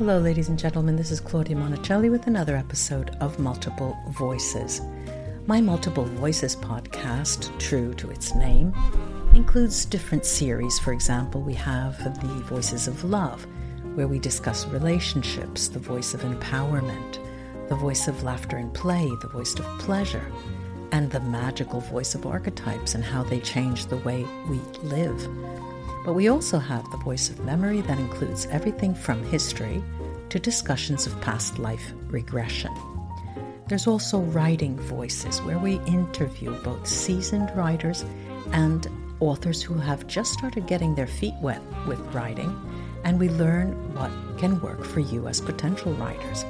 Hello, ladies and gentlemen. This is Claudia Monicelli with another episode of Multiple Voices. My Multiple Voices podcast, true to its name, includes different series. For example, we have the Voices of Love, where we discuss relationships, the voice of empowerment, the voice of laughter and play, the voice of pleasure, and the magical voice of archetypes and how they change the way we live. But we also have the voice of memory that includes everything from history to discussions of past life regression. There's also writing voices where we interview both seasoned writers and authors who have just started getting their feet wet with writing, and we learn what can work for you as potential writers.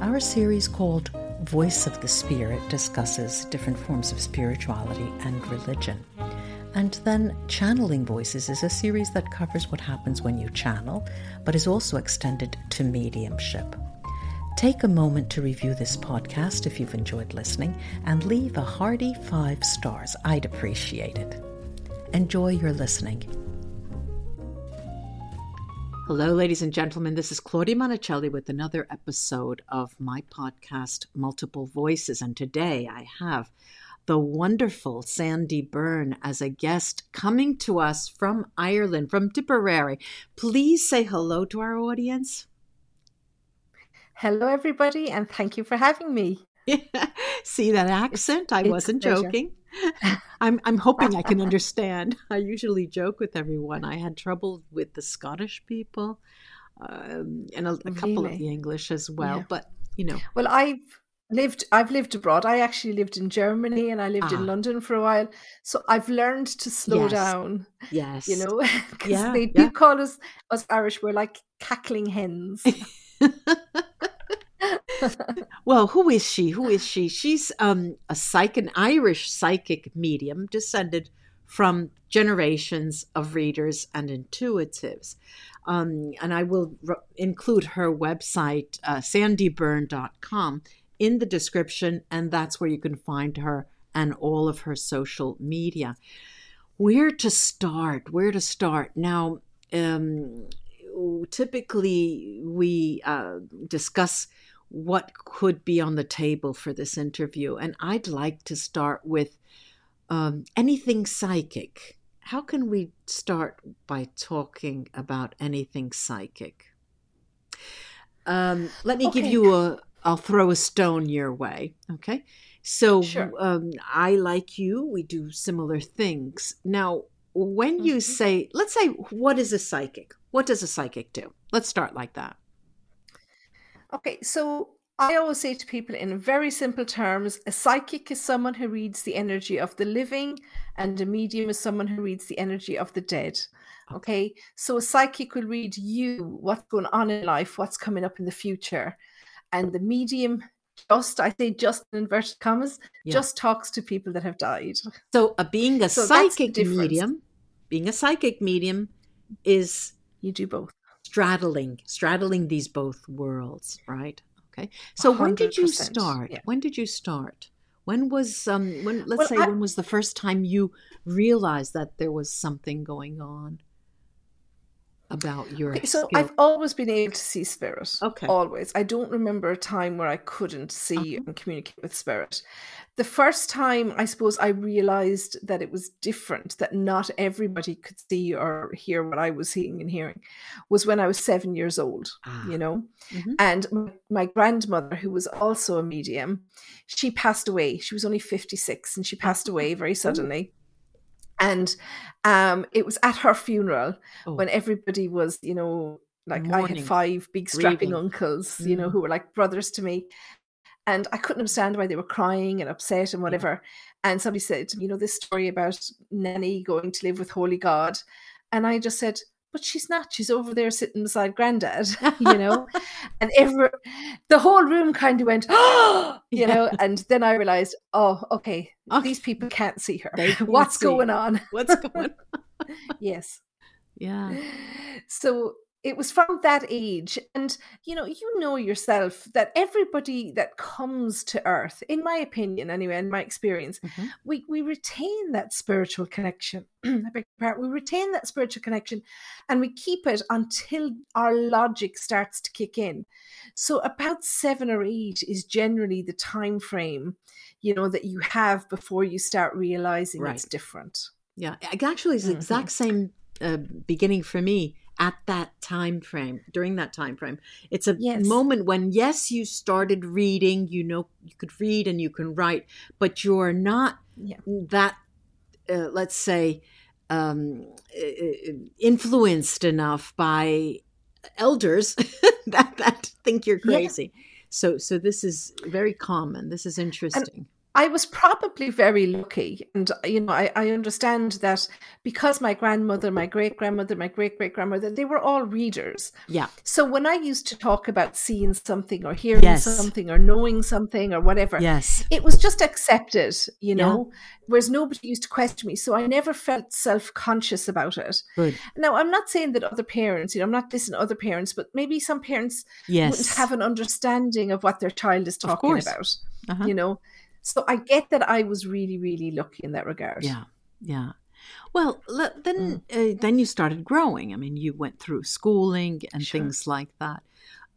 Our series called Voice of the Spirit discusses different forms of spirituality and religion. And then Channeling Voices is a series that covers what happens when you channel, but is also extended to mediumship. Take a moment to review this podcast if you've enjoyed listening and leave a hearty five stars. I'd appreciate it. Enjoy your listening. Hello, ladies and gentlemen. This is Claudia Monicelli with another episode of my podcast, Multiple Voices. And today I have the wonderful Sandie Byrne as a guest coming to us from Ireland, from Tipperary. Please say hello to our audience. Hello, everybody, and thank you for having me. See that accent? I it's wasn't joking. I'm I'm hoping I can understand. I usually joke with everyone. I had trouble with the Scottish people, um, and a, a couple really? of the English as well. Yeah. But you know, well, I've lived i've lived abroad. I actually lived in germany and i lived ah. in london for a while. So i've learned to slow yes. down yes. you know because yeah, they do yeah. call us us irish we're like cackling hens. Well who is she? Who is she? She's um a psych an irish psychic medium descended from generations of readers and intuitives. Um, and I will re- include her website, uh, sandiebyrne.com, in the description, and that's where you can find her and all of her social media. Where to start? Where to start? Now, um, typically we uh, discuss what could be on the table for this interview, and I'd like to start with um, anything psychic. How can we start by talking about anything psychic? Um, let me okay. give you a, I'll throw a stone your way. Okay. So sure. um, I, like you, we do similar things. Now, when mm-hmm. you say, let's say, what is a psychic? What does a psychic do? Let's start like that. Okay. So I always say to people in very simple terms a psychic is someone who reads the energy of the living, and a medium is someone who reads the energy of the dead. Okay. So a psychic will read you, what's going on in life, what's coming up in the future and the medium just I say just in inverted commas yeah. just talks to people that have died. So uh, being a so psychic medium, being a psychic medium is you do both straddling straddling these both worlds, right? Okay. So when did you start? Yeah. When did you start? When was um when let's well, say I, when was the first time you realized that there was something going on? About your okay, so skill? i've always been able to see spirit okay always i don't remember a time where i couldn't see uh-huh. and communicate with spirit the first time i suppose i realized that it was different that not everybody could see or hear what i was seeing and hearing was when i was seven years old ah. you know mm-hmm. and my, my grandmother who was also a medium she passed away she was only 56 and she passed away very suddenly and um, it was at her funeral oh. when everybody was, you know, like Morning. I had five big strapping uncles, you know, mm. who were like brothers to me. And I couldn't understand why they were crying and upset and whatever. Yeah. And somebody said, you know, this story about Nanny going to live with Holy God. And I just said, but she's not. She's over there sitting beside granddad, you know? and every, the whole room kind of went, oh, you yeah. know? And then I realized, oh, okay, okay. these people can't see her. What's see. going on? What's going on? yes. Yeah. So it was from that age and you know you know yourself that everybody that comes to earth in my opinion anyway in my experience mm-hmm. we we retain that spiritual connection we retain that spiritual connection and we keep it until our logic starts to kick in so about 7 or 8 is generally the time frame you know that you have before you start realizing right. it's different yeah actually it's the mm-hmm. exact same uh, beginning for me at that time frame during that time frame it's a yes. moment when yes you started reading you know you could read and you can write but you're not yeah. that uh, let's say um, influenced enough by elders that, that think you're crazy yeah. so so this is very common this is interesting and- I was probably very lucky. And, you know, I, I understand that because my grandmother, my great grandmother, my great great grandmother, they were all readers. Yeah. So when I used to talk about seeing something or hearing yes. something or knowing something or whatever, yes, it was just accepted, you know, yeah. whereas nobody used to question me. So I never felt self conscious about it. Good. Now, I'm not saying that other parents, you know, I'm not dissing other parents, but maybe some parents yes. wouldn't have an understanding of what their child is talking about, uh-huh. you know. So I get that I was really, really lucky in that regard. Yeah, yeah. Well, then, mm. uh, then you started growing. I mean, you went through schooling and sure. things like that.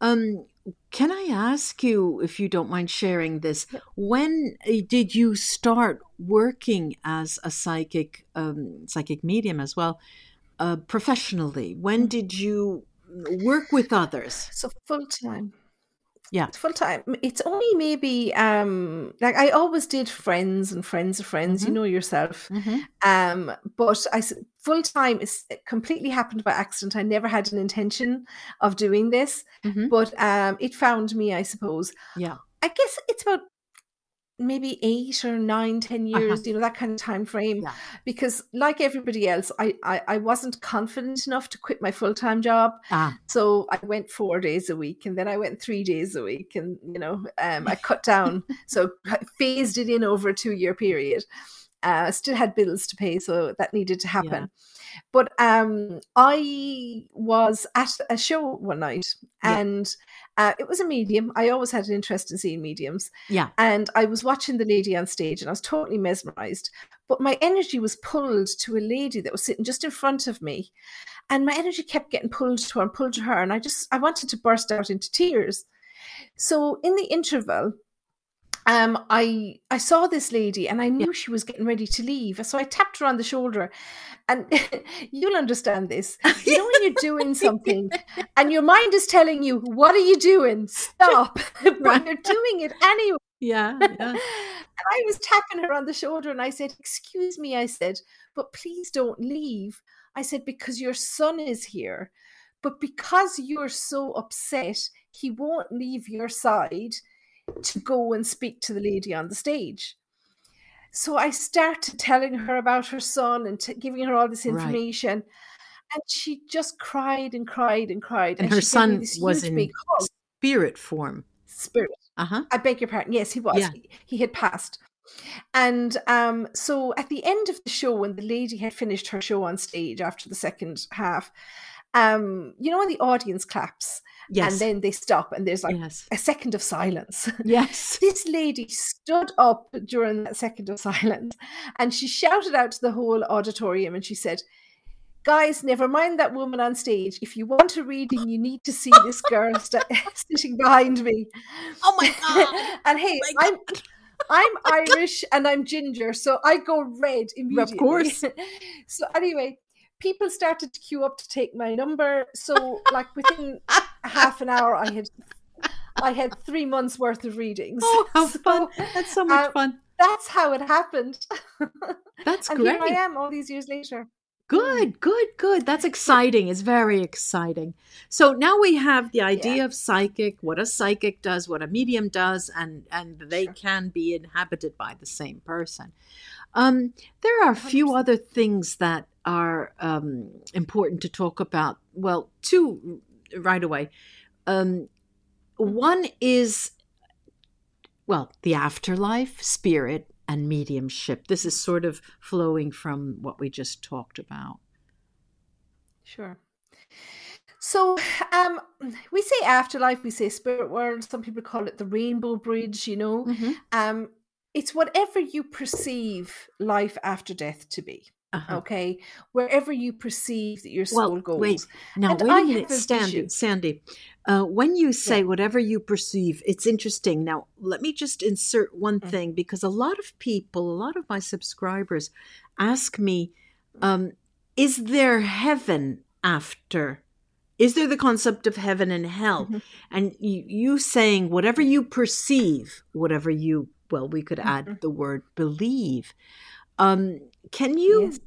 Um, can I ask you, if you don't mind sharing this, when uh, did you start working as a psychic, um, psychic medium as well, uh, professionally? When mm. did you work with others? So full time yeah full time it's only maybe um like i always did friends and friends of friends mm-hmm. you know yourself mm-hmm. um but i full time is completely happened by accident i never had an intention of doing this mm-hmm. but um it found me i suppose yeah i guess it's about maybe eight or nine ten uh-huh. years uh-huh. you know that kind of time frame yeah. because like everybody else I, I, I wasn't confident enough to quit my full-time job ah. so i went four days a week and then i went three days a week and you know um, i cut down so I phased it in over a two year period uh, still had bills to pay so that needed to happen yeah. But um, I was at a show one night and yeah. Uh, it was a medium. I always had an interest in seeing mediums. Yeah. And I was watching the lady on stage and I was totally mesmerized. But my energy was pulled to a lady that was sitting just in front of me. And my energy kept getting pulled to her and pulled to her. And I just, I wanted to burst out into tears. So in the interval, um, I I saw this lady and I knew yeah. she was getting ready to leave. So I tapped her on the shoulder, and you'll understand this. You know when you're doing something and your mind is telling you, "What are you doing? Stop!" but you're doing it anyway. Yeah, yeah. and I was tapping her on the shoulder and I said, "Excuse me," I said, "but please don't leave." I said because your son is here, but because you're so upset, he won't leave your side to go and speak to the lady on the stage. So I started telling her about her son and t- giving her all this information. Right. And she just cried and cried and cried. And, and her son was in spirit form. Spirit. Uh huh. I beg your pardon. Yes, he was. Yeah. He, he had passed. And um, so at the end of the show, when the lady had finished her show on stage after the second half, um, you know, when the audience claps, Yes. And then they stop and there's like yes. a second of silence. Yes. this lady stood up during that second of silence and she shouted out to the whole auditorium and she said, Guys, never mind that woman on stage. If you want a reading, you need to see this girl st- sitting behind me. Oh my God. and hey, oh I'm. I'm Irish and I'm ginger, so I go red immediately. Of course. so anyway, people started to queue up to take my number. So like within half an hour, I had I had three months worth of readings. Oh, how so, fun! That's so much uh, fun. That's how it happened. That's and great. Here I am all these years later. Good, good, good. That's exciting. It's very exciting. So now we have the idea yeah. of psychic, what a psychic does, what a medium does, and and they sure. can be inhabited by the same person. Um, there are a few other things that are um, important to talk about. Well, two right away. Um, one is, well, the afterlife, spirit, and mediumship. This is sort of flowing from what we just talked about. Sure. So um, we say afterlife, we say spirit world. Some people call it the rainbow bridge. You know, Mhm. um, it's whatever you perceive life after death to be. Uh-huh. Okay, wherever you perceive that your soul Well, goes. wait. Now, And wait I a minute, Sandie. Sandie, uh, when you say whatever you perceive, it's interesting. Now, let me just insert one Mm. thing because a lot of people, a lot of my subscribers ask me, um, is there heaven after? Is there the concept of heaven and hell? Mhm. And you, you saying whatever you perceive, whatever you, well, we could add Mhm. the word believe. Um, can you Yes.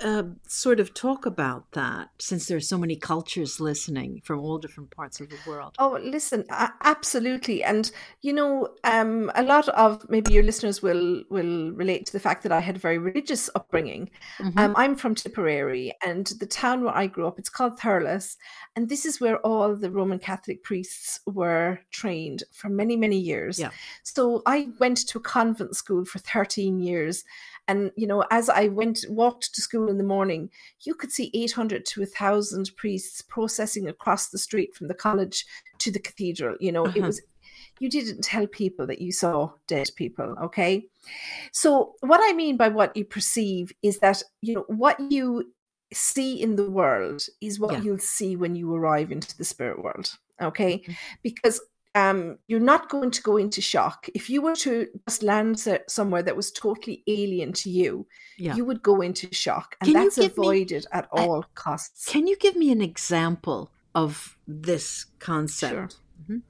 uh, sort of talk about that since there are so many cultures listening from all different parts of the world? Oh, listen, absolutely, and you know, um, a lot of maybe your listeners will will relate to the fact that I had a very religious upbringing. Mhm. Um, I'm from Tipperary, and the town where I grew up, it's called Thurles, and this is where all the Roman Catholic priests were trained for many, many years. Yeah. So I went to a convent school for 13 years. And you know, as I went walked to school in the morning, you could see 800 to 1,000 priests processing across the street from the college to the cathedral. You know, it Uh-huh. was you didn't tell people that you saw dead people. Okay, so what I mean by what you perceive is that you know what you see in the world is what Yeah. you'll see when you arrive into the spirit world. Okay, Mhm. because um, you're not going to go into shock. If you were to just land somewhere that was totally alien to you, Yeah. you would go into shock, and Can that's give me at all costs. Can you give me an example of this concept? Mhm.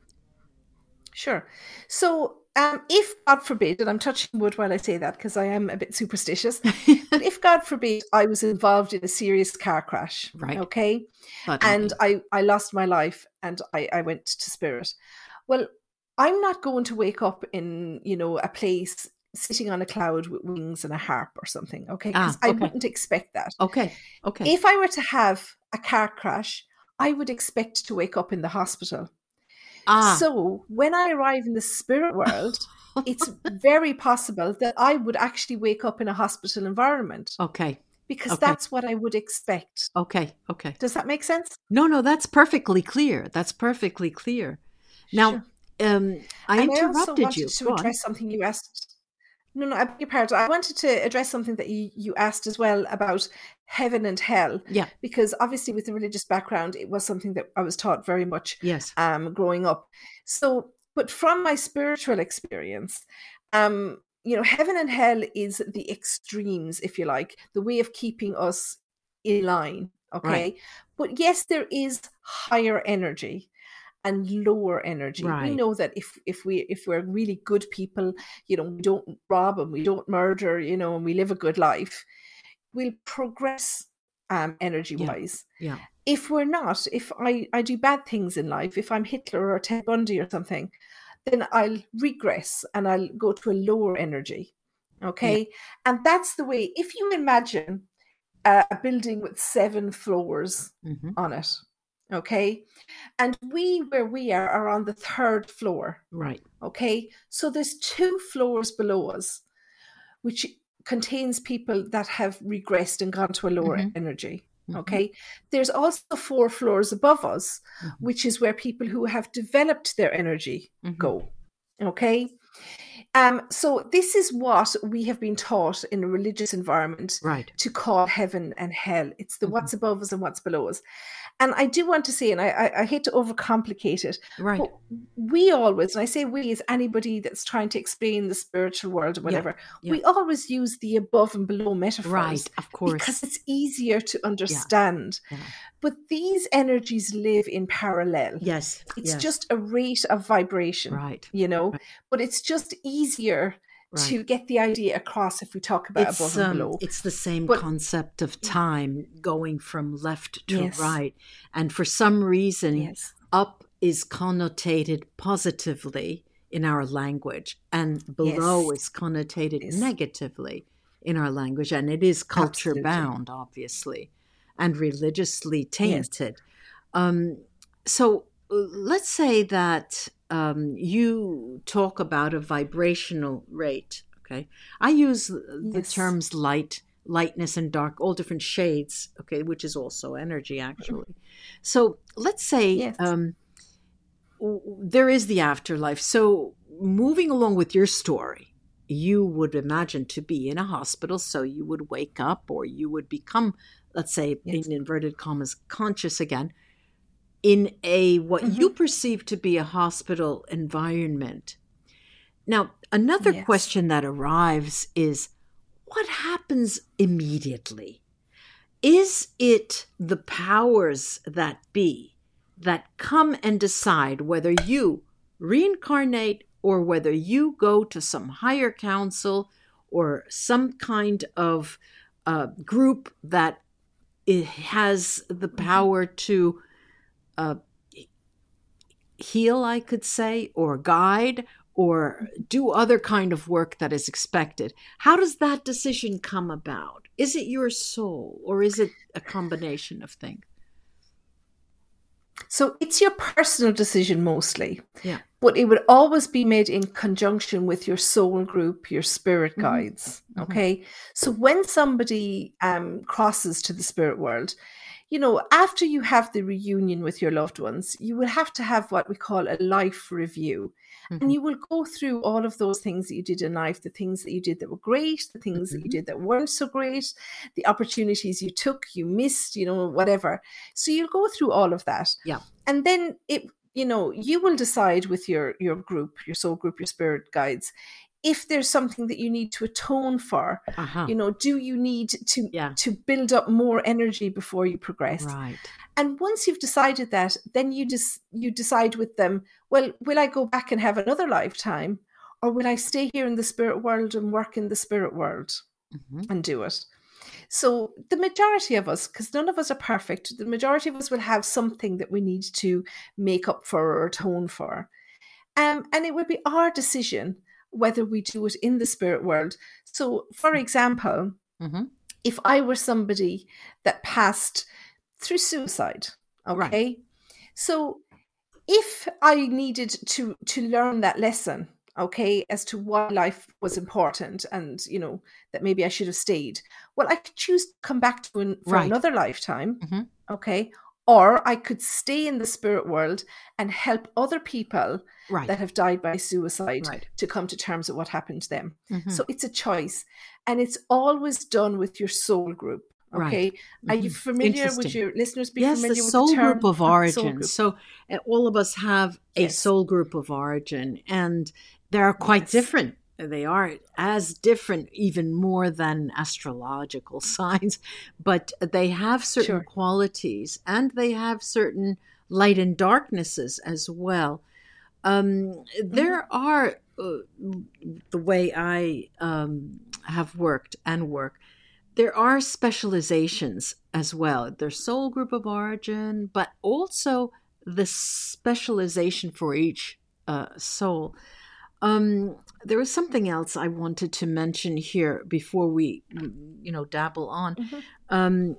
Sure. So, um, if God forbid, and I'm touching wood while I say that because I am a bit superstitious, but if God forbid I was involved in a serious car crash, Right. okay, Suddenly. and I, I lost my life and I, I went to spirit, well, I'm not going to wake up in, you know, a place sitting on a cloud with wings and a harp or something, okay? Because Ah, I wouldn't expect that. okay. Okay. If I were to have a car crash, I would expect to wake up in the hospital. ah. So when I arrive in the spirit world, it's very possible that I would actually wake up in a hospital environment okay. because Okay. that's what I would expect. Okay. Okay. Does that make sense? No, no, that's perfectly clear. That's perfectly clear. Now, Sure. um, I and I also interrupted wanted you. to Go on. address something you asked. No, no, I beg your pardon. I wanted to address something that you, you asked as well about heaven and hell, Yeah. because obviously with the religious background, it was something that I was taught very much Yes. um, growing up. So, but from my spiritual experience, um, you know, heaven and hell is the extremes, if you like, the way of keeping us in line. Okay. But yes, there is higher energy and lower energy. Right. We know that if if we if we're really good people, you know, we don't rob and we don't murder, you know, and we live a good life, we'll progress um energy wise Yeah. if we're not, if I, I do bad things in life, if I'm Hitler or Ted Bundy or something, then I'll regress and I'll go to a lower energy. Okay. And that's the way, if you imagine a, a building with seven floors hmm on it, okay, and we, where we are, are on the third floor. Right. Okay. So there's two floors below us, which contains people that have regressed and gone to a lower Mhm. energy. Mhm. Okay. There's also four floors above us, Mhm. which is where people who have developed their energy Mhm. go. Okay. Um, so this is what we have been taught in a religious environment Right. to call heaven and hell. It's the Mhm. what's above us and what's below us. And I do want to say, and I, I, I hate to overcomplicate it, Right. but we always, and I say we as anybody that's trying to explain the spiritual world or whatever, yeah. we always use the above and below metaphors. Right. Of course. Because it's easier to understand. Yeah. But these energies live in parallel. yes. It's yes. just a rate of vibration, right. you know, Right. but it's just easier Right. to get the idea across if we talk about it's above and um, below. it's the same But- concept of time going from left to Yes. right, and for some reason, Yes. up is connotated positively in our language, and below Yes. is connotated negatively in our language, and it is culture Absolutely. bound, obviously, and religiously tainted. Um, so let's say that um, you talk about a vibrational rate. Okay, I use the Yes. terms light lightness and dark, all different shades, okay, which is also energy actually. So let's say Yes. um, there is the afterlife. So moving along with your story, you would imagine to be in a hospital, so you would wake up or you would become, let's say, Yes. in inverted commas, conscious again in a what you mm-hmm. perceive to be a hospital environment. Now, another Yes. question that arrives is what happens immediately? Is it the powers that be that come and decide whether you reincarnate or whether you go to some higher council or some kind of uh, group that it has the mm-hmm. power to uh, heal, I could say, or guide, or do other kind of work that is expected. How does that decision come about? Is it your soul, or is it a combination of things? So it's your personal decision mostly. Yeah. But it would always be made in conjunction with your soul group, your spirit Mhm. guides. Mhm. Okay. So when somebody um, crosses to the spirit world, you know, after you have the reunion with your loved ones, you will have to have what we call a life review. Mhm. And you will go through all of those things that you did in life, the things that you did that were great, the things that you Mhm. did that weren't so great, the opportunities you took, you missed, you know, whatever. So you'll go through all of that. Yeah. And then it, you know, you will decide with your your group, your soul group, your spirit guides, if there's something that you need to atone for. Uh-huh. You know, do you need to Yeah. to build up more energy before you progress? Right. And once you've decided that, then you just you decide with them, well, will I go back and have another lifetime? Or will I stay here in the spirit world and work in the spirit world Mhm. and do it? So the majority of us, because none of us are perfect, the majority of us will have something that we need to make up for or atone for. Um, and it would be our decision whether we do it in the spirit world. So, for example, Mhm. if I were somebody that passed through suicide, Right. okay? So if I needed to to learn that lesson, okay, as to why life was important and you know that maybe I should have stayed, well, I could choose to come back to an, for Right. another lifetime, Mhm. okay, or I could stay in the spirit world and help other people Right. that have died by suicide Right. to come to terms with what happened to them. Mhm. So it's a choice, and it's always done with your soul group. Right. Okay, are you Mhm. familiar? Would your listeners be yes, familiar the with soul the term group of origin. group? So uh, all of us have a soul group of origin, and they are quite Yes. different. They are as different, even more than astrological signs, but they have certain Sure. qualities and they have certain light and darknesses as well. Um, there are, uh, the way I um, have worked and work, there are specializations as well. There's soul group of origin, but also the specialization for each uh, soul. Um, there was something else I wanted to mention here before we, you know, dabble on. Mhm. Um,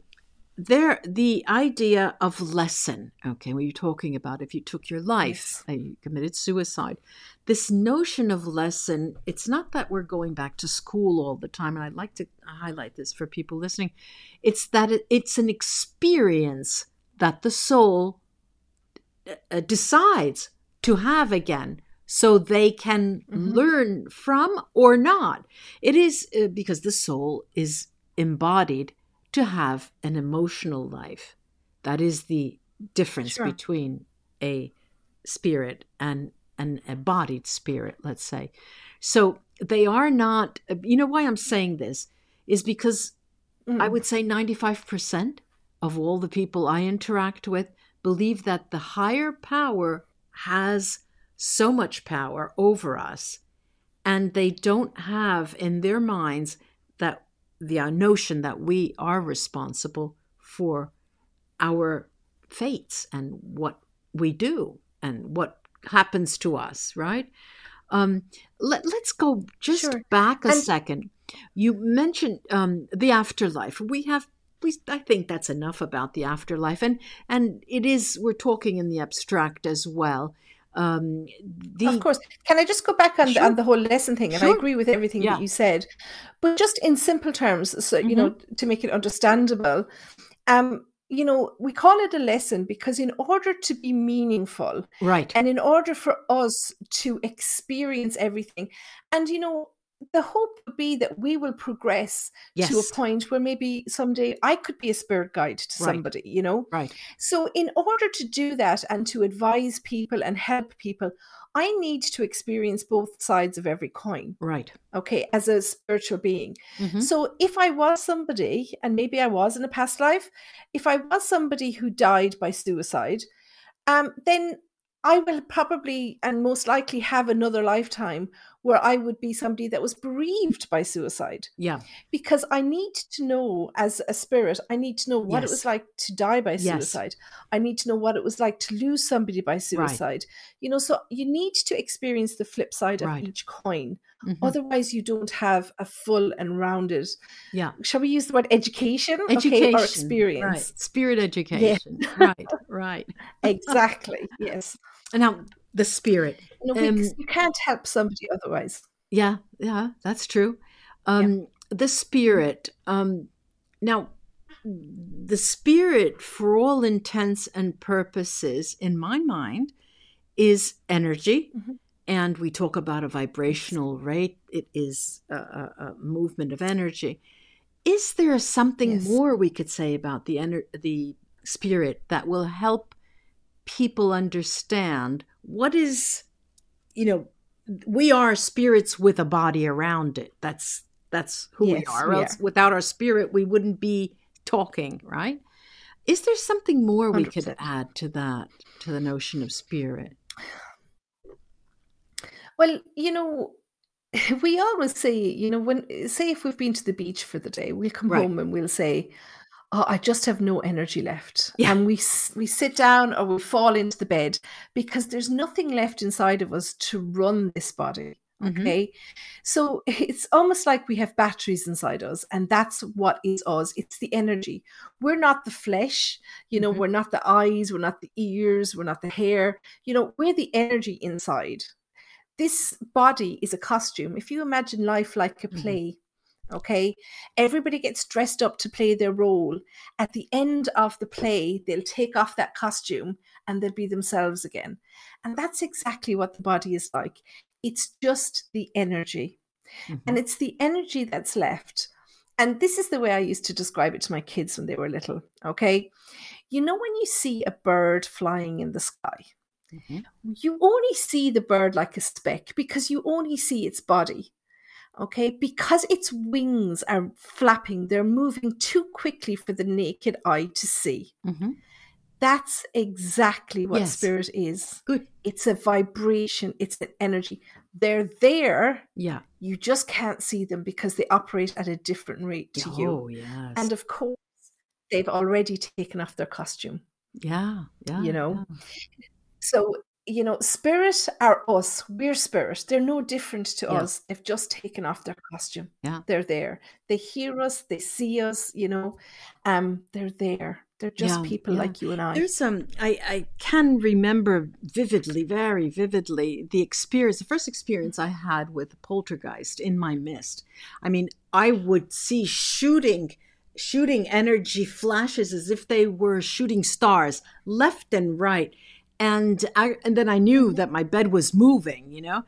there, the idea of lesson. Okay, when you're talking about if you took your life, uh, you committed suicide. This notion of lesson. It's not that we're going back to school all the time, and I'd like to highlight this for people listening. It's that it, it's an experience that the soul uh, decides to have again so they can Mhm. learn from or not. It is uh, because the soul is embodied to have an emotional life. That is the difference Sure. between a spirit and an embodied spirit, let's say. So they are not, you know, why I'm saying this is because I Mm. would say 95% of all the people I interact with believe that the higher power has so much power over us, and they don't have in their minds that the uh, notion that we are responsible for our fates and what we do and what happens to us, right? Um, let, let's go just Sure. back a And- second. You mentioned um, the afterlife. We have, we, I think that's enough about the afterlife, and and it is we're talking in the abstract as well. Um, the, of course. Can I just go back on, sure. the, on the whole lesson thing? And sure. I agree with everything yeah. that you said, but just in simple terms, so mm-hmm. you know, to make it understandable. Um, you know, we call it a lesson because in order to be meaningful, right, and in order for us to experience everything, and you know, the hope would be that we will progress yes. to a point where maybe someday I could be a spirit guide to right. somebody, you know? Right. So, in order to do that and to advise people and help people, I need to experience both sides of every coin. Right. Okay, as a spiritual being. Mm-hmm. So if I was somebody, and maybe I was in a past life, if I was somebody who died by suicide, um, then I will probably and most likely have another lifetime where I would be somebody that was bereaved by suicide. Yeah. Because I need to know, as a spirit, I need to know what yes. it was like to die by suicide. Yes. I need to know what it was like to lose somebody by suicide. Right. You know, so you need to experience the flip side of right. each coin. Mm-hmm. Otherwise, you don't have a full and rounded. Yeah. Shall we use the word education? Education okay, or experience. Right. Spirit education. Yeah. right. Right. exactly. Yes. And now the spirit. No, um, you can't help somebody otherwise. Yeah, yeah, that's true. Um, yeah. The spirit. Um, now, the spirit, for all intents and purposes, in my mind, is energy. Mm-hmm. And we talk about a vibrational rate, it is a, a, a movement of energy. Is there something yes. more we could say about the ener- the spirit that will help people understand what is you know we are spirits with a body around it. That's that's who yes, we are. we else without our spirit we wouldn't be talking right? Is there something more we 100%. could add to that to the notion of spirit? Well you know we always say you know when say if we've been to the beach for the day we'll come right. home and we'll say oh, I just have no energy left. Yeah. And we we sit down or we fall into the bed because there's nothing left inside of us to run this body. Mm-hmm. Okay. Mm-hmm. So it's almost like we have batteries inside us, and that's what is us. It's the energy. We're not the flesh, you know, mm-hmm. we're not the eyes, we're not the ears, we're not the hair, you know, we're the energy inside. This body is a costume. If you imagine life like a mm-hmm. Okay. Everybody gets dressed up to play their role. At the end of the play, they'll take off that costume and they'll be themselves again. And that's exactly what the body is like. It's just the energy. Mm-hmm. And it's the energy that's left. And this is the way I used to describe it to my kids when they were little. Okay. You know, when you see a bird flying in the sky, mm-hmm. you only see the bird like a speck because you only see its body okay because its wings are flapping they're moving too quickly for the naked eye to see mm-hmm. that's exactly what yes. spirit is good it's a vibration it's an energy they're there yeah you just can't see them because they operate at a different rate to you. oh, you yes. and of course they've already taken off their costume yeah yeah you know yeah. so you know, spirit are us. We're spirit. They're no different to yeah. us. They've just taken off their costume. Yeah. They're there. They hear us, they see us, you know. Um, they're there. They're just yeah, people yeah. like you and I. There's some I, I can remember vividly, very vividly, the experience, the first experience I had with poltergeist in my mist. I mean, I would see shooting shooting energy flashes as if they were shooting stars left and right and I and then I knew that my bed was moving, you know,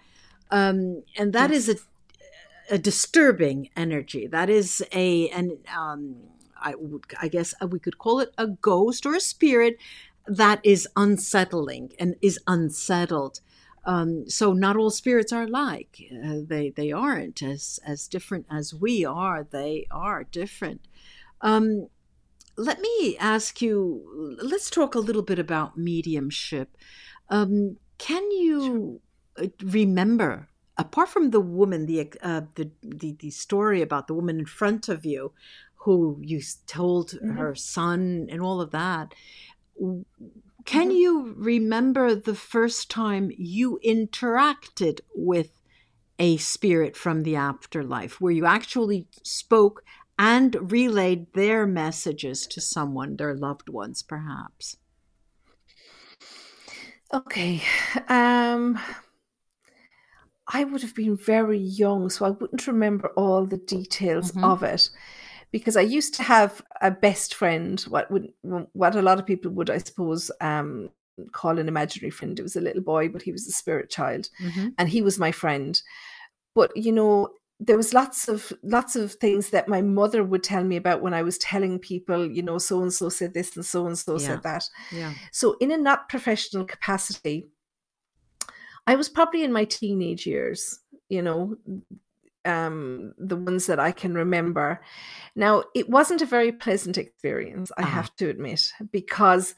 um, and that yes. is a a disturbing energy. That is a an um, I would I guess we could call it a ghost or a spirit that is unsettling and is unsettled. Um, so not all spirits are alike. Uh, they they aren't as as different as we are. They are different. Um, let me ask you let's talk a little bit about mediumship. Um, can you uh, remember, apart from the woman, the, uh, the, the, the, story about the woman in front of you who you told mm-hmm. her son and all of that, can mm-hmm. you remember the first time you interacted with a spirit from the afterlife where you actually spoke and relayed their messages to someone, their loved ones, perhaps? Okay. Um I would have been very young, so I wouldn't remember all the details Mhm. of it. Because I used to have a best friend, what would what a lot of people would, I suppose, um, call an imaginary friend. It was a little boy, but he was a spirit child, Mhm. and he was my friend. But you know, there was lots of lots of things that my mother would tell me about when I was telling people, you know, so and so said this and so and so Yeah. said that. Yeah. So, in a not professional capacity, I was probably in my teenage years, you know, um, the ones that I can remember. Now, it wasn't a very pleasant experience, I Ah. have to admit, because,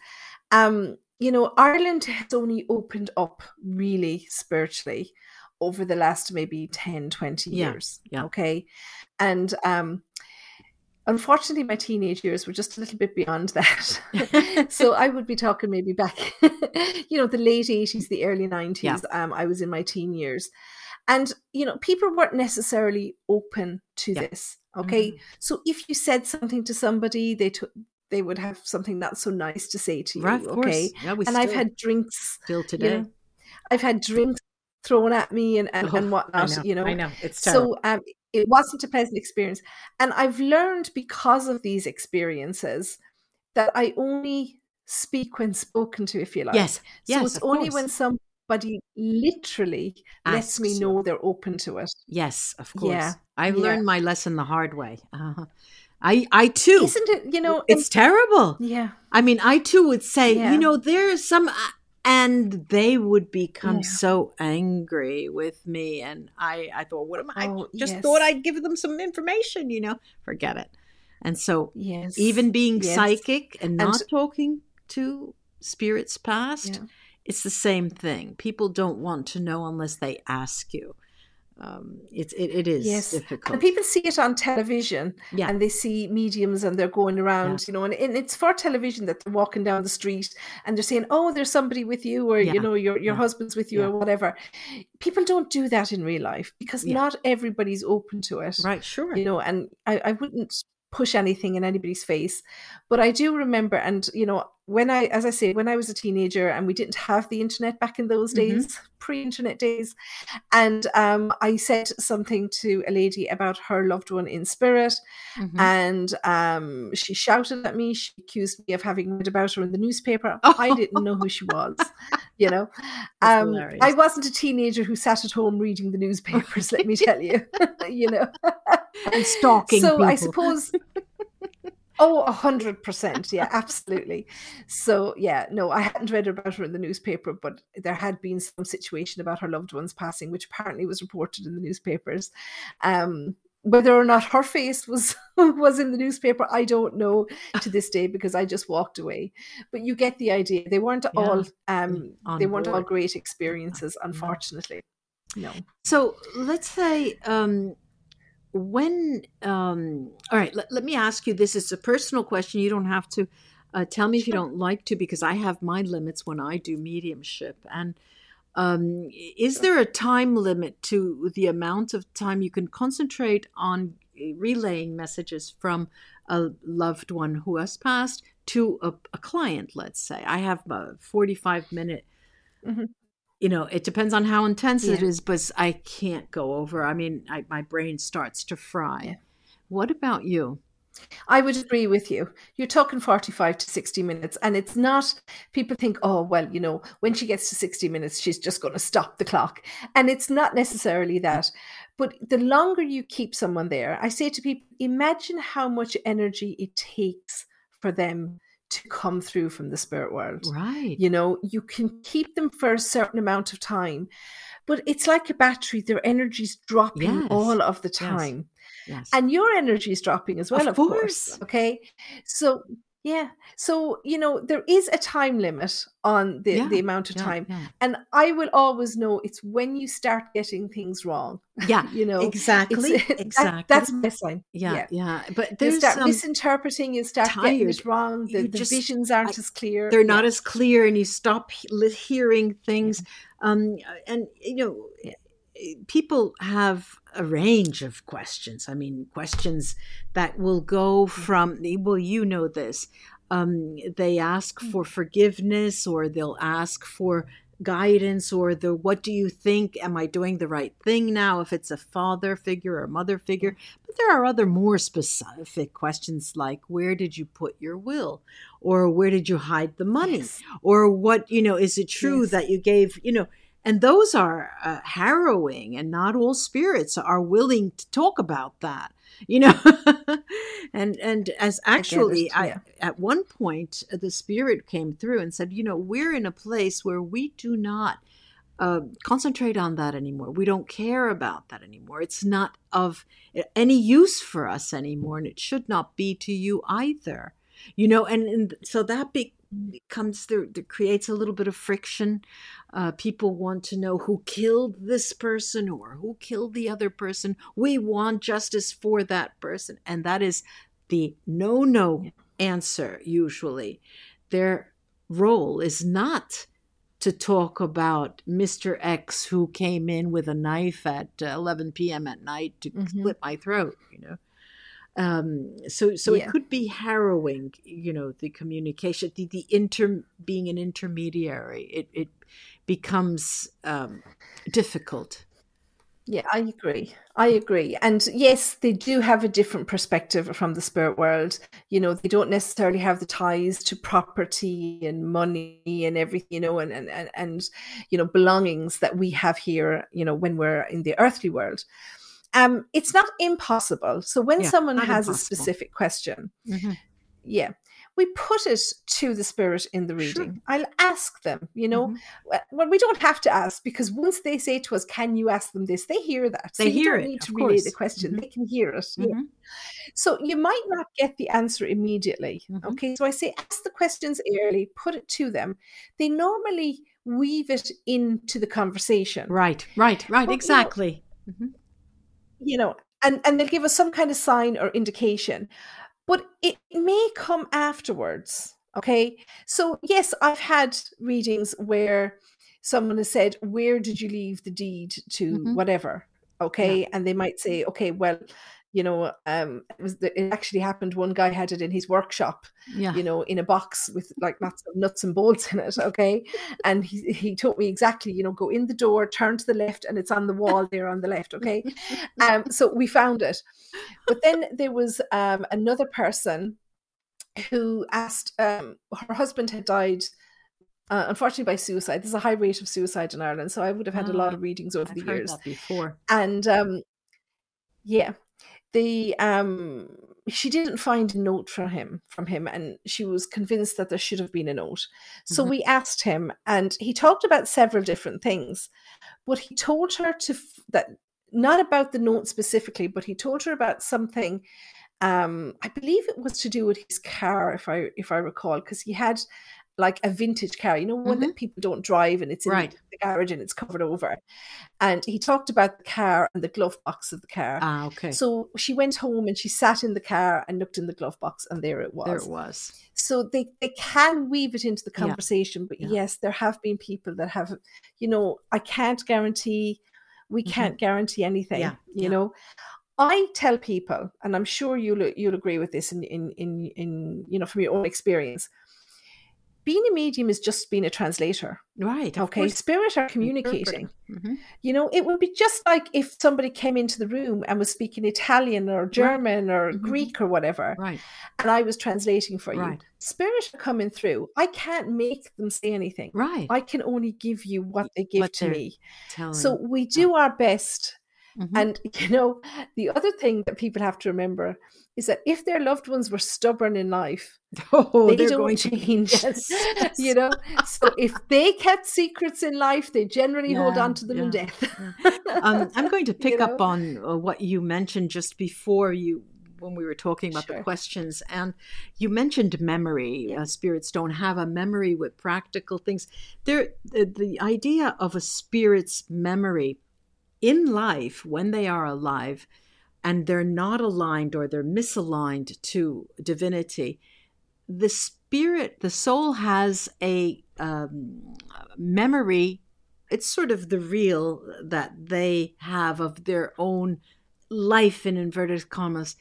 um, you know, Ireland has only opened up really spiritually over the last maybe 10, 20 Yeah, years. yeah. Okay. And, um, unfortunately, my teenage years were just a little bit beyond that. so I would be talking maybe back, you know, the late 80s, the early 90s. Yeah. Um, I was in my teen years. And, you know, people weren't necessarily open to Yeah. this. Okay. Mhm. So if you said something to somebody, they took they would have something not so nice to say to you. Right. Okay. Yeah, And I've had drinks, still you today. know, I've had drinks thrown at me and, and, Oh, and I whatnot, know. you know. I know. It's terrible. So um, it wasn't a pleasant experience. And I've learned because of these experiences that I only speak when spoken to, if you like. yes. Yes. so it's only course. when somebody literally lets me know they're open to it. Yes, of course. Yeah, I've yeah. learned my lesson the hard way. Uh-huh. I I too. Isn't it, you know, and- it's terrible. yeah, I mean, I too would say, Yeah. you know, there's some, and they would become Yeah. so angry with me, and I, I thought, what am I? Oh, just yes. thought I'd give them some information, you know. Forget it. And so, yes. even being yes. psychic and And- not talking to spirits past, Yeah. it's the same thing. People don't want to know unless they ask you. Um, it's it, it is Yes. difficult. And people see it on television yeah, and they see mediums and they're going around, you know, and, and it's for television that they're walking down the street and they're saying, Oh, there's somebody with you, or Yeah. you know, your your Yeah. husband's with you, Yeah. or whatever. People don't do that in real life because Yeah. not everybody's open to it. right, sure. You know, and I, I wouldn't push anything in anybody's face. But I do remember and you know, when I as I say, when I was a teenager and we didn't have the internet back in those Mhm. days, pre-internet days, and um I said something to a lady about her loved one in spirit Mhm. and um, she shouted at me. She accused me of having read about her in the newspaper. Oh. I didn't know who she was, you know. Um. I wasn't a teenager who sat at home reading the newspapers. let me tell you, you know. And stalking so I suppose. Oh, a hundred percent. Yeah, absolutely. So yeah, no, I hadn't read about her in the newspaper, but there had been some situation about her loved ones passing, which apparently was reported in the newspapers. Um, whether or not her face was was in the newspaper, I don't know to this day because I just walked away. But you get the idea. They weren't Yeah, all um they weren't all great experiences, unfortunately. No. So let's say um, when, um, all right, let, let me ask you this. It's a personal question. You don't have to uh, tell me if you don't like to, because I have my limits when I do mediumship. And um, is there a time limit to the amount of time you can concentrate on relaying messages from a loved one who has passed to a, a client, let's say? I have a 45 minute Mhm. You know it depends on how intense it Yeah. is but i can't go over i mean I, my brain starts to fry Yeah. what about you I would agree with you. You're talking 45 to 60 minutes, and it's not, people think, oh, well, you know, when she gets to 60 minutes, she's just going to stop the clock. And it's not necessarily that. But the longer you keep someone there, I say to people, imagine how much energy it takes for them to come through from the spirit world. right You know, you can keep them for a certain amount of time, but it's like a battery, their energy's dropping Yes. all of the time yes and your energy is dropping as well Of of, course. course. okay so yeah so you know there is a time limit on the, Yeah, the amount of Yeah, time yeah. and i will always know it's when you start getting things wrong yeah you know? Exactly it's that- exactly. that's my sign yeah yeah. but you start some misinterpreting you start getting it wrong the, the just- visions aren't I- as clear they're not as clear and you stop hearing things um and you know. People have a range of questions. I mean questions that will go from well you know this um, they ask for forgiveness or they'll ask for guidance or the what do you think? Am i doing the right thing now? If it's a father figure or mother figure. But there are other more specific questions like where did you put your will? or where did you hide the money? Yes. or what you know is it true Yes. that you gave you know and those are uh, harrowing and not all spirits are willing to talk about that you know? And and as actually I, yeah. at one point uh, the spirit came through and said you know we're in a place where we do not uh, concentrate on that anymore. We don't care about that anymore. It's not of any use for us anymore and it should not be to you either. You know and, and so that be, comes through that creates a little bit of friction uh, people want to know who killed this person or who killed the other person we want justice for that person and that is the no no answer usually their role is not to talk about Mr. X who came in with a knife at uh, 11 p.m. at night to Mhm. slit my throat, you know. Um, so so Yeah. it could be harrowing, you know, the communication, the, the inter being an intermediary. It it becomes um, difficult. Yeah, I agree. I agree. And yes, they do have a different perspective from the spirit world. You know, they don't necessarily have the ties to property and money and everything, you know, and and and, and you know, belongings that we have here, you know, when we're in the earthly world. Um, it's not impossible. So when Yeah, someone has a specific question, Mhm. yeah, we put it to the spirit in the Sure. reading. I'll ask them, you know, Mhm. well, we don't have to ask because once they say to us, "Can you ask them this?" They hear that. They so hear you don't it, need to relay the question; Mhm. they can hear it. yeah. Mhm. So you might not get the answer immediately. Mhm. Okay, so I say ask the questions early, put it to them. They normally weave it into the conversation, Right, right, right. Well, you know- exactly. Mhm. you know, and and they'll give us some kind of sign or indication, but it may come afterwards. Okay, so yes, I've had readings where someone has said, "Where did you leave the deed to Mhm. whatever?" Okay, and they might say, "Okay, well." You know, um, it was it actually happened. One guy had it in his workshop, Yeah. you know, in a box with like lots of nuts and bolts in it. Okay. And he, he told me exactly, you know, go in the door, turn to the left, and it's on the wall there on the left. Okay. Um, so we found it. But then there was um, another person who asked, um, her husband had died. Uh, unfortunately, by suicide. There's a high rate of suicide in Ireland, so I would have had a lot Ah, of readings over I've the years before. and um yeah the um she didn't find a note from him from him and she was convinced that there should have been a note so Mhm. we asked him and he talked about several different things but he told her to that not about the note specifically but he told her about something um i believe it was to do with his car if i if i recall because he had like a vintage car you know one that people don't drive and it's in Right. the garage and it's covered over and he talked about the car and the glove box of the car Ah, okay. so she went home and she sat in the car and looked in the glove box and there it was there it was. so they, they can weave it into the Yeah. conversation but Yeah. yes there have been people that have you know i can't guarantee we Mhm. can't guarantee anything Yeah, you yeah. know i tell people and i'm sure you'll you'll agree with this in in in, in you know from your own experience being a medium is just being a translator Right. okay course. spirit are communicating Mhm. you know, it would be just like if somebody came into the room and was speaking Italian or German or Mhm. Greek or whatever, Right. and I was translating for you. Right. Spirit are coming through. I can't make them say anything. Right. I can only give you what they give What to me. Telling. So we do our best. Mhm. And, you know, the other thing that people have to remember is that if their loved ones were stubborn in life, oh, they they're don't going to change. Yes, you know, so if they kept secrets in life, they generally hold on to them in yeah, death. um, I'm going to pick up know? on uh, what you mentioned just before you when we were talking about Sure. the questions and you mentioned memory Yeah. uh, spirits don't have a memory with practical things there the, the idea of a spirit's memory in life when they are alive and they're not aligned or they're misaligned to divinity the spirit the soul has a um, memory it's sort of the real that they have of their own life in inverted commas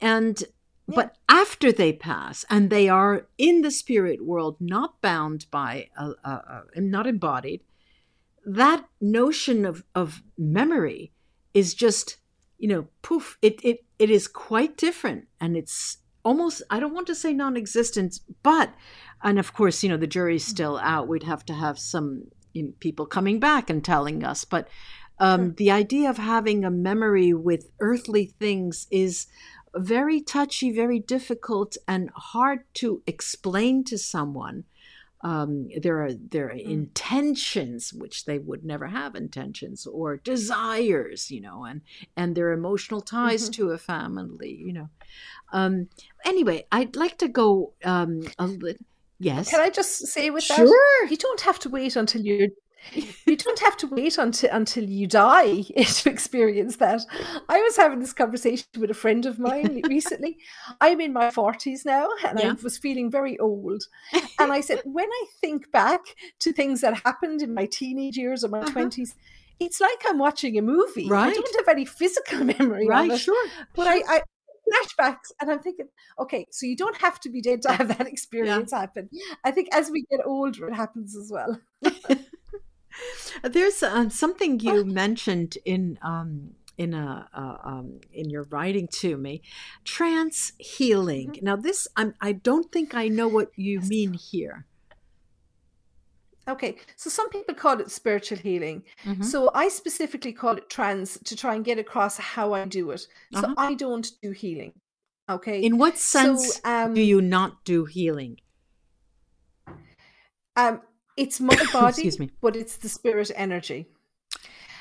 and yeah. but after they pass and they are in the spirit world, not bound by, a, a, a, not embodied, that notion of, of memory is just, you know, poof, it, it, it is quite different. And it's almost, I don't want to say non existent, but, and of course, you know, the jury's still out. We'd have to have some you know, people coming back and telling us. But um, sure. the idea of having a memory with earthly things is very touchy, very difficult, and hard to explain to someone. Um, there are there are mm. intentions which they would never have intentions or desires, you know, and and their emotional ties mm-hmm. to a family, you know. Um, anyway, I'd like to go um, a little. Yes. Can I just say with sure. that? You don't have to wait until you're you don't have to wait until until you die to experience that. I was having this conversation with a friend of mine recently. I'm in my forties now, and yeah. I was feeling very old. And I said, when I think back to things that happened in my teenage years or my 20s uh-huh. it's like I'm watching a movie. Right. I don't have any physical memory right, of it, sure. but sure. I, I flashbacks and i'm thinking okay so you don't have to be dead to have that experience yeah. happen i think as we get older it happens as well There's uh, something you mentioned in um, in a uh, um, in your writing to me, trance healing. Mm-hmm. Now, this I'm, I don't think I know what you mean here. Okay, so some people call it spiritual healing. Mm-hmm. So I specifically call it trance to try and get across how I do it. So uh-huh. I don't do healing. Okay. In what sense so, um, do you not do healing? Um, it's my body, but it's the spirit energy.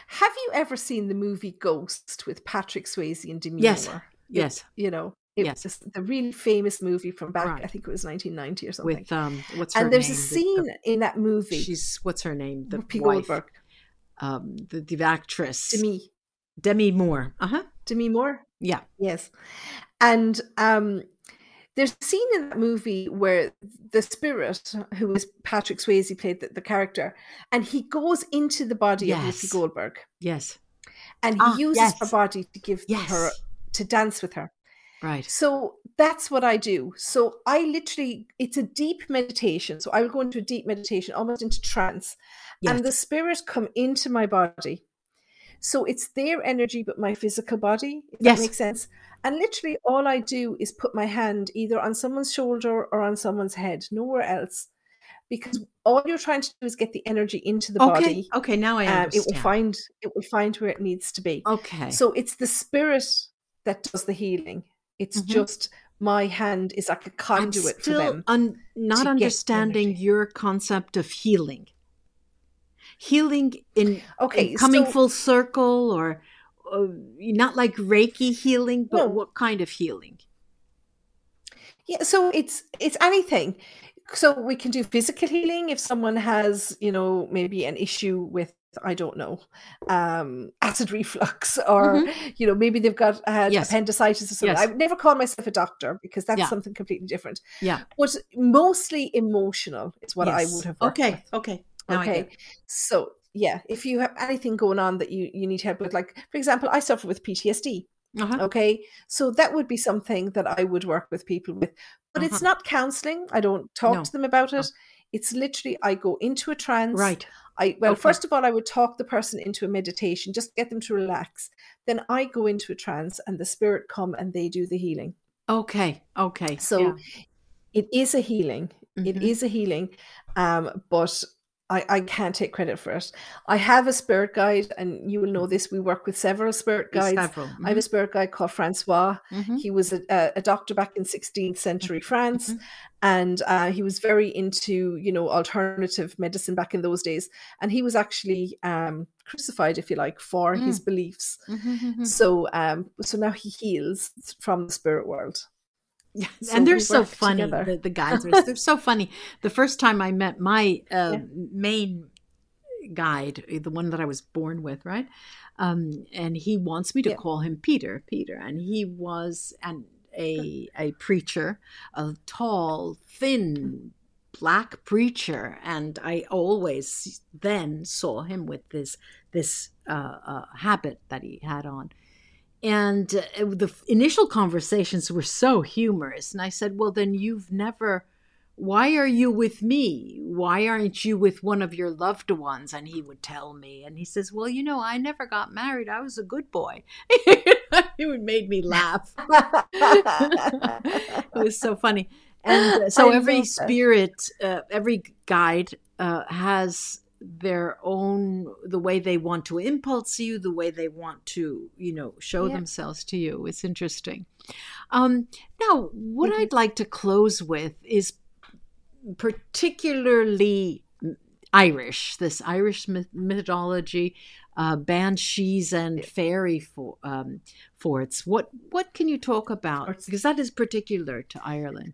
Have you ever seen the movie Ghost with Patrick Swayze and Demi yes. Moore? Yes. You know, it yes. was the really famous movie from back, right. I think it was 1990 or something. With um, what's her and there's name? a scene the, in that movie. She's what's her name? The Whoopi wife. Um, the the actress Demi Demi Moore. Uh huh. Demi Moore. Yeah. Yes, and um, there's a scene in that movie where the spirit, who is Patrick Swayze, played the, the character, and he goes into the body yes. of Whoopi Goldberg. Yes. And he ah, uses yes. her body to give yes. her to dance with her. Right. So that's what I do. So I literally, it's a deep meditation. So I will go into a deep meditation, almost into trance, and the spirit come into my body. So it's their energy, but my physical body. If yes. that makes sense. And literally, all I do is put my hand either on someone's shoulder or on someone's head, nowhere else. Because all you're trying to do is get the energy into the okay. body. Okay, now I understand. Um, it will find it will find where it needs to be. Okay. So it's the spirit that does the healing. It's mm-hmm. just my hand is like a conduit I'm still for them. Un- not understanding your concept of healing. Healing in okay, in coming so, full circle or uh, not like Reiki healing, but no. what kind of healing? Yeah, so it's it's anything. So we can do physical healing if someone has, you know, maybe an issue with I don't know, um, acid reflux, or mm-hmm. you know, maybe they've got uh, yes. appendicitis or something. Yes. I would never call myself a doctor because that's yeah. something completely different. Yeah, but mostly emotional is what yes. I would have. okay, with. okay, now okay. So yeah, if you have anything going on that you, you need help with, like for example, I suffer with PTSD. Uh-huh. Okay. So that would be something that I would work with people with. But uh-huh. it's not counseling. I don't talk no. to them about it. No. It's literally I go into a trance. Right. I well, okay. first of all, I would talk the person into a meditation, just get them to relax. Then I go into a trance and the spirit come and they do the healing. Okay. Okay. So yeah. it is a healing. Mm-hmm. It is a healing. Um, but I, I can't take credit for it. I have a spirit guide, and you will know this. We work with several spirit guides. Several. Mm-hmm. I have a spirit guide called Francois. Mm-hmm. He was a, a, doctor back in 16th century mm-hmm. France, mm-hmm. and uh, he was very into you know alternative medicine back in those days. And he was actually um, crucified, if you like, for mm. his beliefs. Mm-hmm, mm-hmm. So um, so now he heals from the spirit world. Yeah, so and they're so funny. The, the, guides are they're so funny. The first time I met my uh, yeah. main guide, the one that I was born with, right? Um, and he wants me to yeah. call him Peter, Peter, and he was an a a preacher, a tall, thin black preacher, and I always then saw him with this this uh, uh, habit that he had on and uh, the initial conversations were so humorous. And I said, Well, then you've never, why are you with me? Why aren't you with one of your loved ones? And he would tell me. And he says, Well, you know, I never got married. I was a good boy. it made me laugh. it was so funny. And uh, so every spirit, uh, every guide uh, has their own the way they want to impulse you the way they want to you know show yeah. themselves to you. It's interesting. Um now what mm-hmm. i'd like to close with is particularly irish this irish myth- mythology uh, banshees and fairy for, um, forts. What what can you talk about? Because that is particular to ireland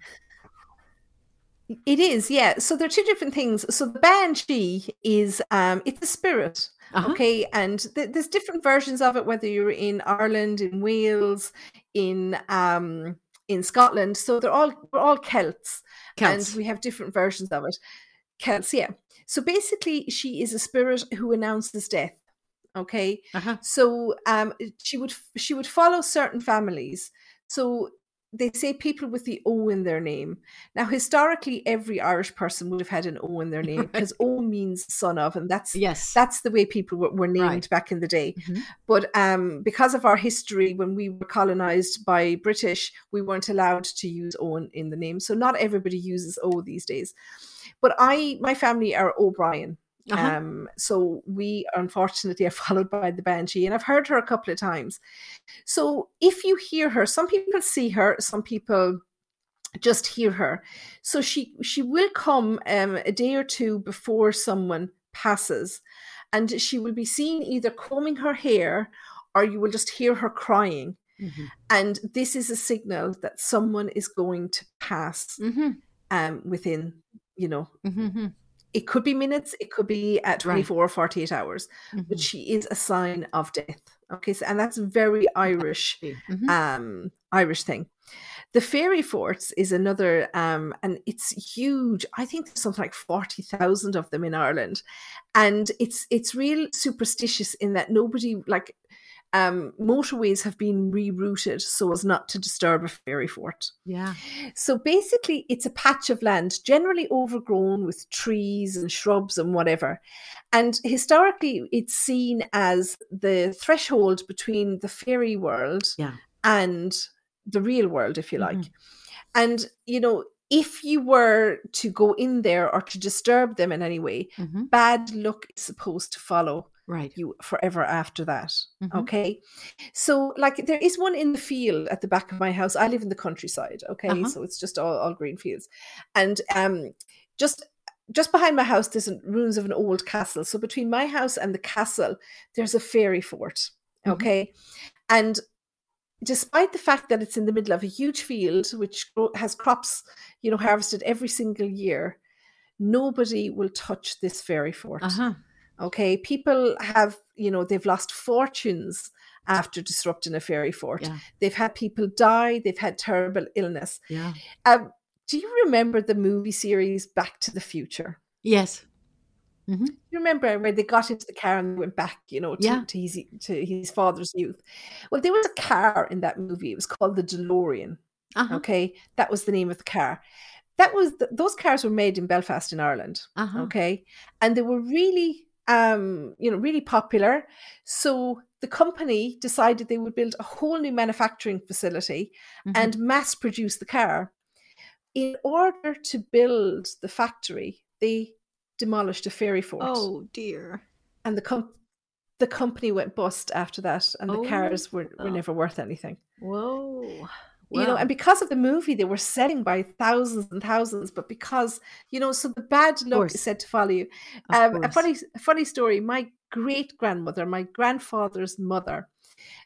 it is, yeah. So there are two different things. So the banshee is um it's a spirit. Uh-huh. Okay, and th- there's different versions of it, whether you're in Ireland, in Wales, in um in Scotland. So they're all we're all Celts, Celts, and we have different versions of it. Celts, yeah. So basically, she is a spirit who announces death. Okay, uh-huh. so um, she would she would follow certain families. So they say people with the O in their name. Now, historically, every Irish person would have had an O in their name because O means son of, and that's yes, that's the way people were, were named right. back in the day. Mm-hmm. But um, because of our history, when we were colonized by British, we weren't allowed to use O in, in the name. So not everybody uses O these days. But I, my family are O'Brien. Uh-huh. Um, so we unfortunately are followed by the banshee, and I've heard her a couple of times. So if you hear her, some people see her, some people just hear her. So she she will come um, a day or two before someone passes, and she will be seen either combing her hair, or you will just hear her crying. Mm-hmm. And this is a signal that someone is going to pass mm-hmm. um, within, you know, mm-hmm it could be minutes, it could be at 24 right. or 48 hours, mm-hmm. but she is a sign of death. Okay, so and that's very Irish, mm-hmm. um, Irish thing. The fairy forts is another, um, and it's huge. I think there's something like forty thousand of them in Ireland, and it's it's real superstitious in that nobody like um, motorways have been rerouted so as not to disturb a fairy fort. Yeah. So basically, it's a patch of land generally overgrown with trees and shrubs and whatever. And historically, it's seen as the threshold between the fairy world yeah. and the real world, if you like. Mm-hmm. And, you know, if you were to go in there or to disturb them in any way, mm-hmm. bad luck is supposed to follow right you forever after that mm-hmm. okay so like there is one in the field at the back of my house i live in the countryside okay uh-huh. so it's just all, all green fields and um just just behind my house there's ruins of an old castle so between my house and the castle there's a fairy fort mm-hmm. okay mm-hmm. and despite the fact that it's in the middle of a huge field which has crops you know harvested every single year nobody will touch this fairy fort uh-huh. Okay, people have, you know, they've lost fortunes after disrupting a fairy fort. Yeah. They've had people die, they've had terrible illness. Yeah. Um, do you remember the movie series Back to the Future? Yes. Mm-hmm. You remember where they got into the car and went back, you know, to, yeah. to, his to his father's youth. Well, there was a car in that movie. It was called the DeLorean. Uh-huh. Okay, that was the name of the car. That was the, those cars were made in Belfast in Ireland. Uh-huh. Okay, and they were really um, you know, really popular. So the company decided they would build a whole new manufacturing facility mm-hmm. and mass produce the car. In order to build the factory, they demolished a fairy fort. Oh dear! And the com- the company went bust after that, and oh. the cars were, were oh. never worth anything. Whoa! You know and because of the movie they were selling by thousands and thousands but because you know so the bad luck is said to follow you. Um, a funny a funny story my great grandmother my grandfather's mother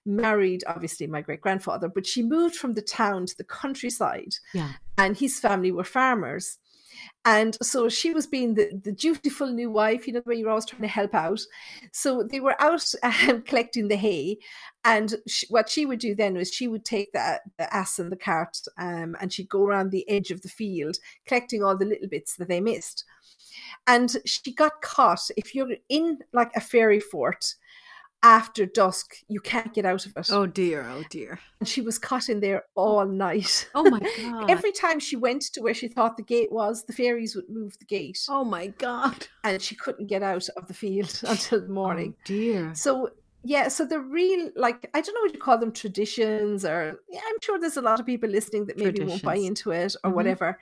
married obviously my great grandfather but she moved from the town to the countryside yeah. and his family were farmers and so she was being the, the dutiful new wife, you know, where you're always trying to help out. So they were out um, collecting the hay. And she, what she would do then was she would take the, the ass and the cart um, and she'd go around the edge of the field collecting all the little bits that they missed. And she got caught. If you're in like a fairy fort, after dusk you can't get out of it. Oh dear, oh dear. And she was caught in there all night. Oh my god. Every time she went to where she thought the gate was, the fairies would move the gate. Oh my god. And she couldn't get out of the field until the morning. Oh dear. So yeah, so the real like I don't know what you call them traditions or yeah, I'm sure there's a lot of people listening that maybe won't buy into it or Mhm. whatever.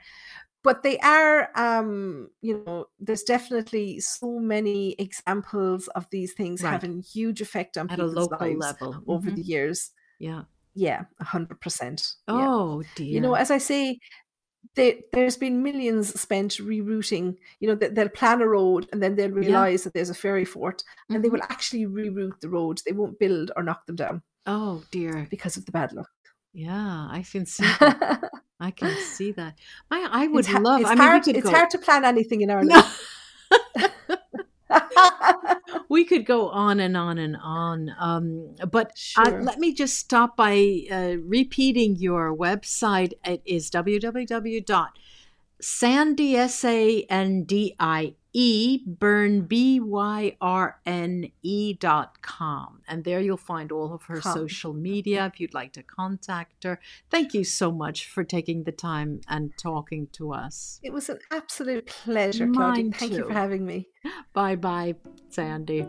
But they are um, you know, there's definitely so many examples of these things Right. having huge effect on At a people's local lives level. over Mhm. the years. Yeah. Yeah, a hundred percent. Yeah. Oh dear. You know, as I say, they, there's been millions spent rerouting. You know, they, they'll plan a road and then they'll realize that there's a fairy fort, and they Mhm. will actually reroute the road. They won't build or knock them down Oh dear. because of the bad luck. Yeah, I can see. I can see that. I I would it's love. It's I mean, hard. it's go. hard to plan anything in Ireland. we could go on and on and on. Um, but uh, Sure. let me just stop by uh, repeating your website. It is www.sandie, S-A-N-D-I-E, byrne, B-Y-R-N-E dot com. And there you'll find all of her Com. social media if you'd like to contact her. Thank you so much for taking the time and talking to us. it was an absolute pleasure, Claudia. Mine Thank you for having me. Bye bye, Sandie.